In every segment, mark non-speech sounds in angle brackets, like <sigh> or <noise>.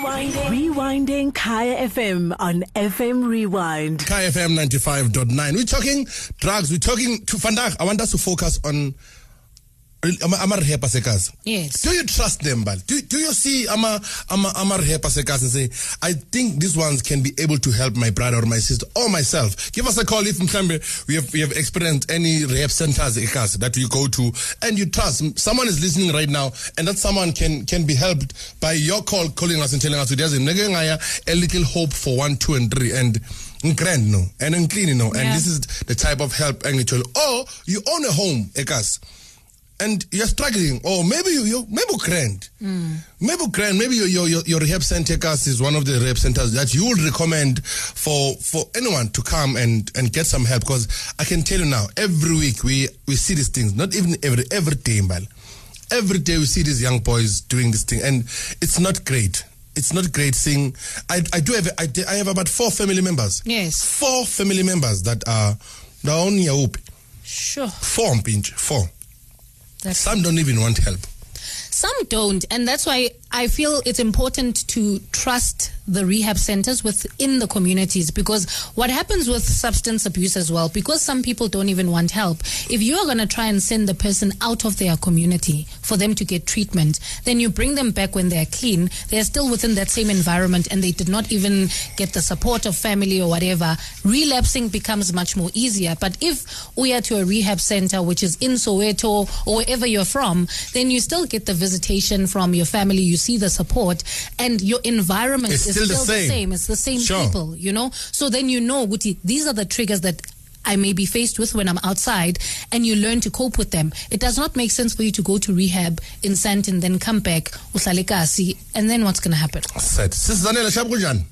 Rewinding. Rewinding Kaya FM on FM Rewind. Kaya FM 95.9. We're talking drugs. We're talking to Fandak. I want us to focus on ama ama rehab asekas. Yes. Do you trust them, Bal? Do, do you see ama ama ama asekas and say, I think these ones can be able to help my brother or my sister or myself. Give us a call if mhlambe we have we have experienced any rehab centers ekas that you go to and you trust someone is listening right now and that someone can can be helped by your call calling us and telling us there's a a little hope for one, two, and three and grand no and clean no and Yeah. this is the type of help and or you own a home ekas and you're struggling, or maybe you, you maybe grand, hmm. maybe grand, maybe your, your your rehab center is one of the rehab centers that you would recommend for for anyone to come and and get some help. Because I can tell you now, every week we we see these things, not even every every day, but every day we see these young boys doing this thing, and it's not great. It's not great seeing. I I do have I, I have about four family members. Yes. Four family members that are down here. Sure. Four, pinch, four. That's Some don't even want help. Some don't, and that's why I feel it's important to trust the rehab centers within the communities because what happens with substance abuse as well, because some people don't even want help, if you are going to try and send the person out of their community for them to get treatment, then you bring them back when they're clean, they're still within that same environment and they did not even get the support of family or whatever, relapsing becomes much more easier. But if we are to a rehab center, which is in Soweto or wherever you're from, then you still get the visitation from your family, you see the support, and your environment It's is still the same. It's the same Sure. people, you know? So then you know, Guti, these are the triggers that I may be faced with when I'm outside, and you learn to cope with them. It does not make sense for you to go to rehab in Sandton, then come back, uhlale kasi, and then what's going to happen? Said, Sizanela shabu kunjani?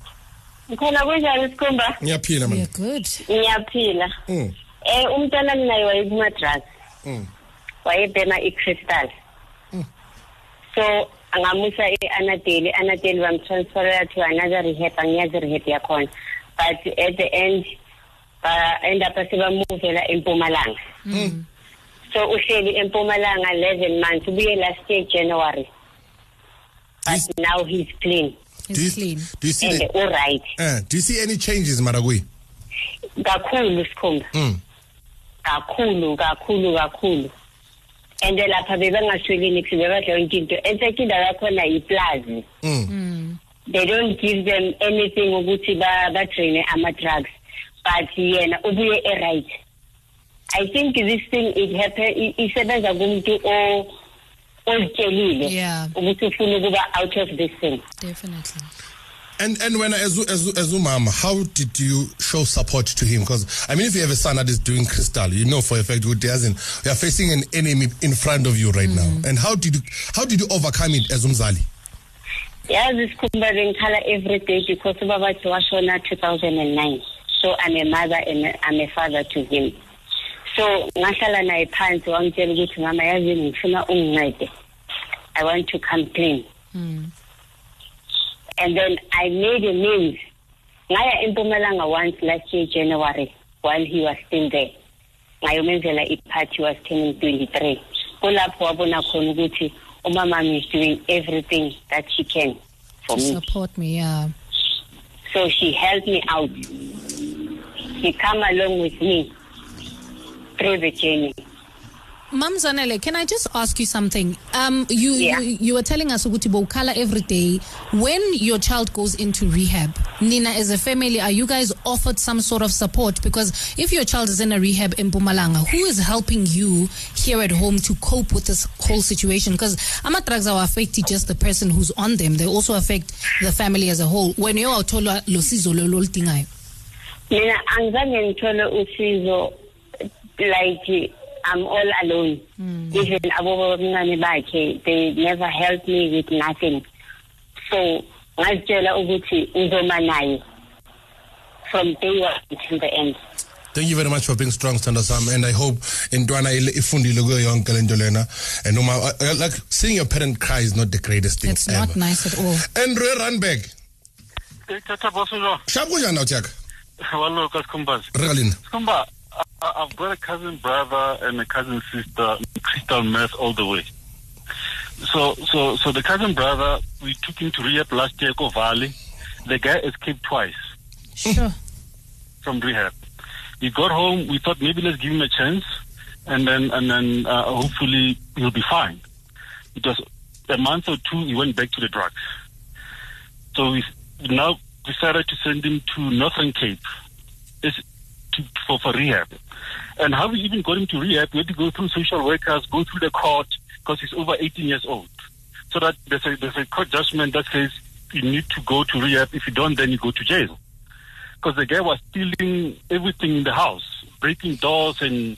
khona kunjani sikhumba Ngiyaphila We man. good. ngiyaphila Mm. eh umntwana minaye wayekuma-drugs Mm. wayebhema i-crystal so angamusa e-anadeli anadeli bamtransferela to another rehab angiyazi rehab yakhona but at the end ba-end up sebamuvela empumalanga so uhleli empumalanga 11 months ubuye last year january but Yes. now he's clean Do you, clean. do you see and the, all right uh, do you see any changes Maragui? kakhulu sikhumba Mm. kakhulu kakhulu kakhulu and lapha bebangasweli nix bebadla yonke into enfact indawo yakhona yiplazi Mm. they don't give them anything ukuthi ba- badraine ama-drugs but yena ubuye e-right i think this thing it happen i- isebenza kumuntu o- ozitshelile Yeah. ukuthi ufuna ukuba out of this thing Definitely. And and when as as as umama, how did you show support to him? Because I mean, if you have a son that is doing crystal, you know for a fact good doesn't. You are facing an enemy in front of you right now. And how did you how did you overcome it as umzali? yazi sikhumba bengikhala every day because ubaba wathi washona 2009 so i'm a mother and i'm a father to him so ngahlala naye phansi wangitshela ukuthi mama yazi ngifuna ungincede i want to come clean hmm. And then i made a means ngaya empumalanga once last year january while he was still there. Ngayomenzela ipart he was turning 23 kulapho wabona khona ukuthi umamami is doing everything that she can for To me. support me, yeah. so she helped me out. She come along with me through the journey Mam Zanele, can I just ask you something? Um, you, Yeah. you you were telling us ukuthi bowukhala every day. When your child goes into rehab, Nina, as a family, are you guys offered some sort of support? Because if your child is in a rehab in Mpumalanga, who is helping you here at home to cope with this whole situation? Because ama drugs are affecting just the person who's on them; they also affect the family as a whole. When you are told losizo lololtingayo. mina angizange ngithole usizo like i'm all alone even abobabamncane bakhe they never helped me with nothing so ngazitshela ukuthi ngizoma naye from day one until the end Thank you very much for being strong, Standa Sam, and I hope Intwana ifundile kuyo yonke lento lena. And uma, uh, like seeing your parent cry is not the greatest thing It's ever. not nice at all. Andrew Randberg, Tata Bosulo, sharp kunjani now, Jack? hello, Kaskumbas. Regalina. Skumba, I- I've got a cousin brother and a cousin sister, crystal meth all the way. So, so, so the cousin brother, we took him to rehab last year, Echo Valley. The guy escaped twice Sure. <laughs> from rehab. He got home. We thought maybe let's give him a chance, and then and then uh, hopefully he'll be fine. It was a month or two. He went back to the drugs. So we now decided to send him to Northern Cape, It's to, for for rehab. And how we even got him to rehab, we had to go through social workers, go through the court because he's over 18 years old. So that there's a there's a court judgment that says you need to go to rehab. If you don't, then you go to jail because the guy was stealing everything in the house, breaking doors and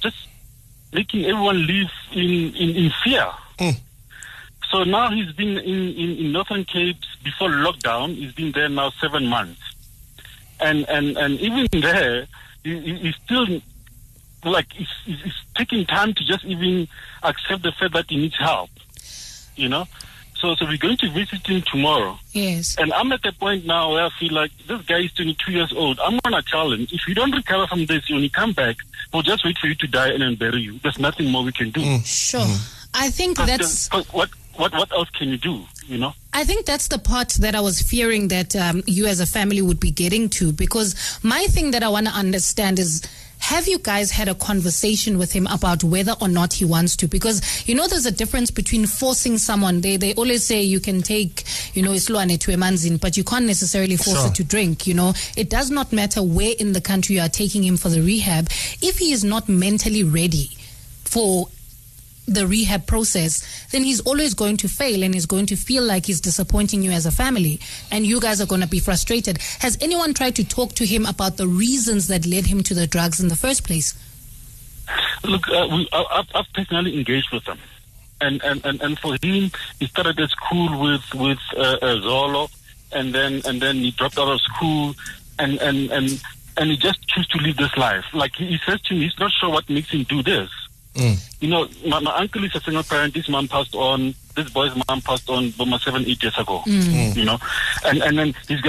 just making everyone live in, in, in fear. Mm. So now he's been in, in, in Northern Cape before lockdown. He's been there now seven months. And, and, and even there, he, he- he's still like, he's, he's he's taking time to just even accept the fact that he needs help, you know? So, so we're going to visit him tomorrow. Yes. And I'm at the point now where I feel like this guy is 22 years old. I'm going to tell him, if you don't recover from this, when you come back, we'll just wait for you to die and then bury you. There's nothing more we can do. Sure. Mm. I think Because- that's. 'cause what, what, what else can you do, you know? I think that's the part that I was fearing that um, you as a family would be getting to because my thing that I want to understand is have you guys had a conversation with him about whether or not he wants to? Because you know there's a difference between forcing someone. They they always say you can take you know isilwane to a manzin, but you can't necessarily force Sure. it to drink. You know it does not matter where in the country you are taking him for the rehab if he is not mentally ready for the rehab process, then he's always going to fail and he's going to feel like he's disappointing you as a family and you guys are going to be frustrated. Has anyone tried to talk to him about the reasons that led him to the drugs in the first place? Look, uh, we, I, I've, personally engaged with him. And, and, and, and for him, he started at school with, with uh, uh, Zolo, and then, and then he dropped out of school, and, and, and, and he just chose to live this life. Like he says to me, he's not sure what makes him do this. Mm. You know, my, my uncle is a single parent. This mom passed on. This boy's mom passed on about seven, eight years ago. Mm. Mm. You know, and and then he's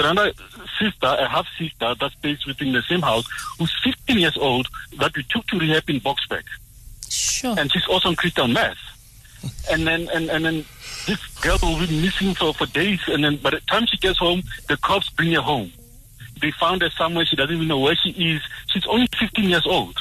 sister, a half sister that stays within the same house, who's 15 years old that we took to rehab in Boxback, Sure. and she's also on crystal meth. And then and and then this girl will be missing for for days, and then by the time she gets home, the cops bring her home. They found her somewhere. She doesn't even know where she is. She's only 15 years old.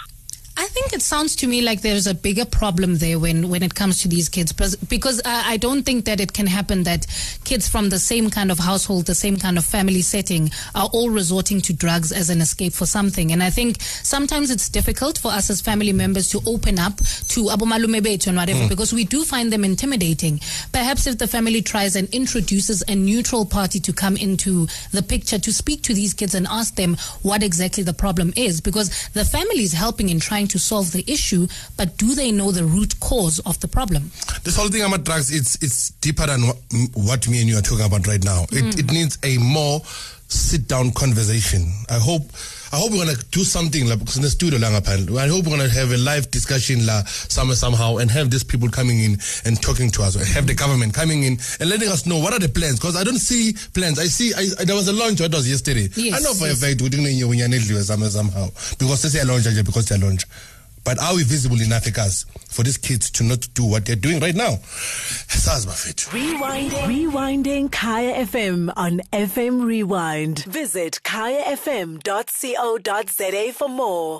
I think it sounds to me like there's a bigger problem there when, when it comes to these kids because, I, I don't think that it can happen that kids from the same kind of household, the same kind of family setting are all resorting to drugs as an escape for something. And I think sometimes it's difficult for us as family members to open up to Abu Bethu and whatever hmm. because we do find them intimidating. Perhaps if the family tries and introduces a neutral party to come into the picture to speak to these kids and ask them what exactly the problem is because the family is helping in trying to solve the issue, but do they know the root cause of the problem? This whole thing about drugs, it's it's deeper than what, what me and you are talking about right now. It, hmm. it needs a more sit down conversation. I hope I hope we're gonna do something like in the studio. I hope we're gonna have a live discussion la somewhere somehow and have these people coming in and talking to us. Or have the government coming in and letting us know what are the plans because I don't see plans. I see I, there was a launch that was yesterday. Yes, I know for yes. a fact we didn't know somehow because they say a launch because they launch. But are we visible enough as for these kids to not do what they're doing right now? Rewinding. Rewinding Kaya FM on FM Rewind. Visit kayafm.co.za for more.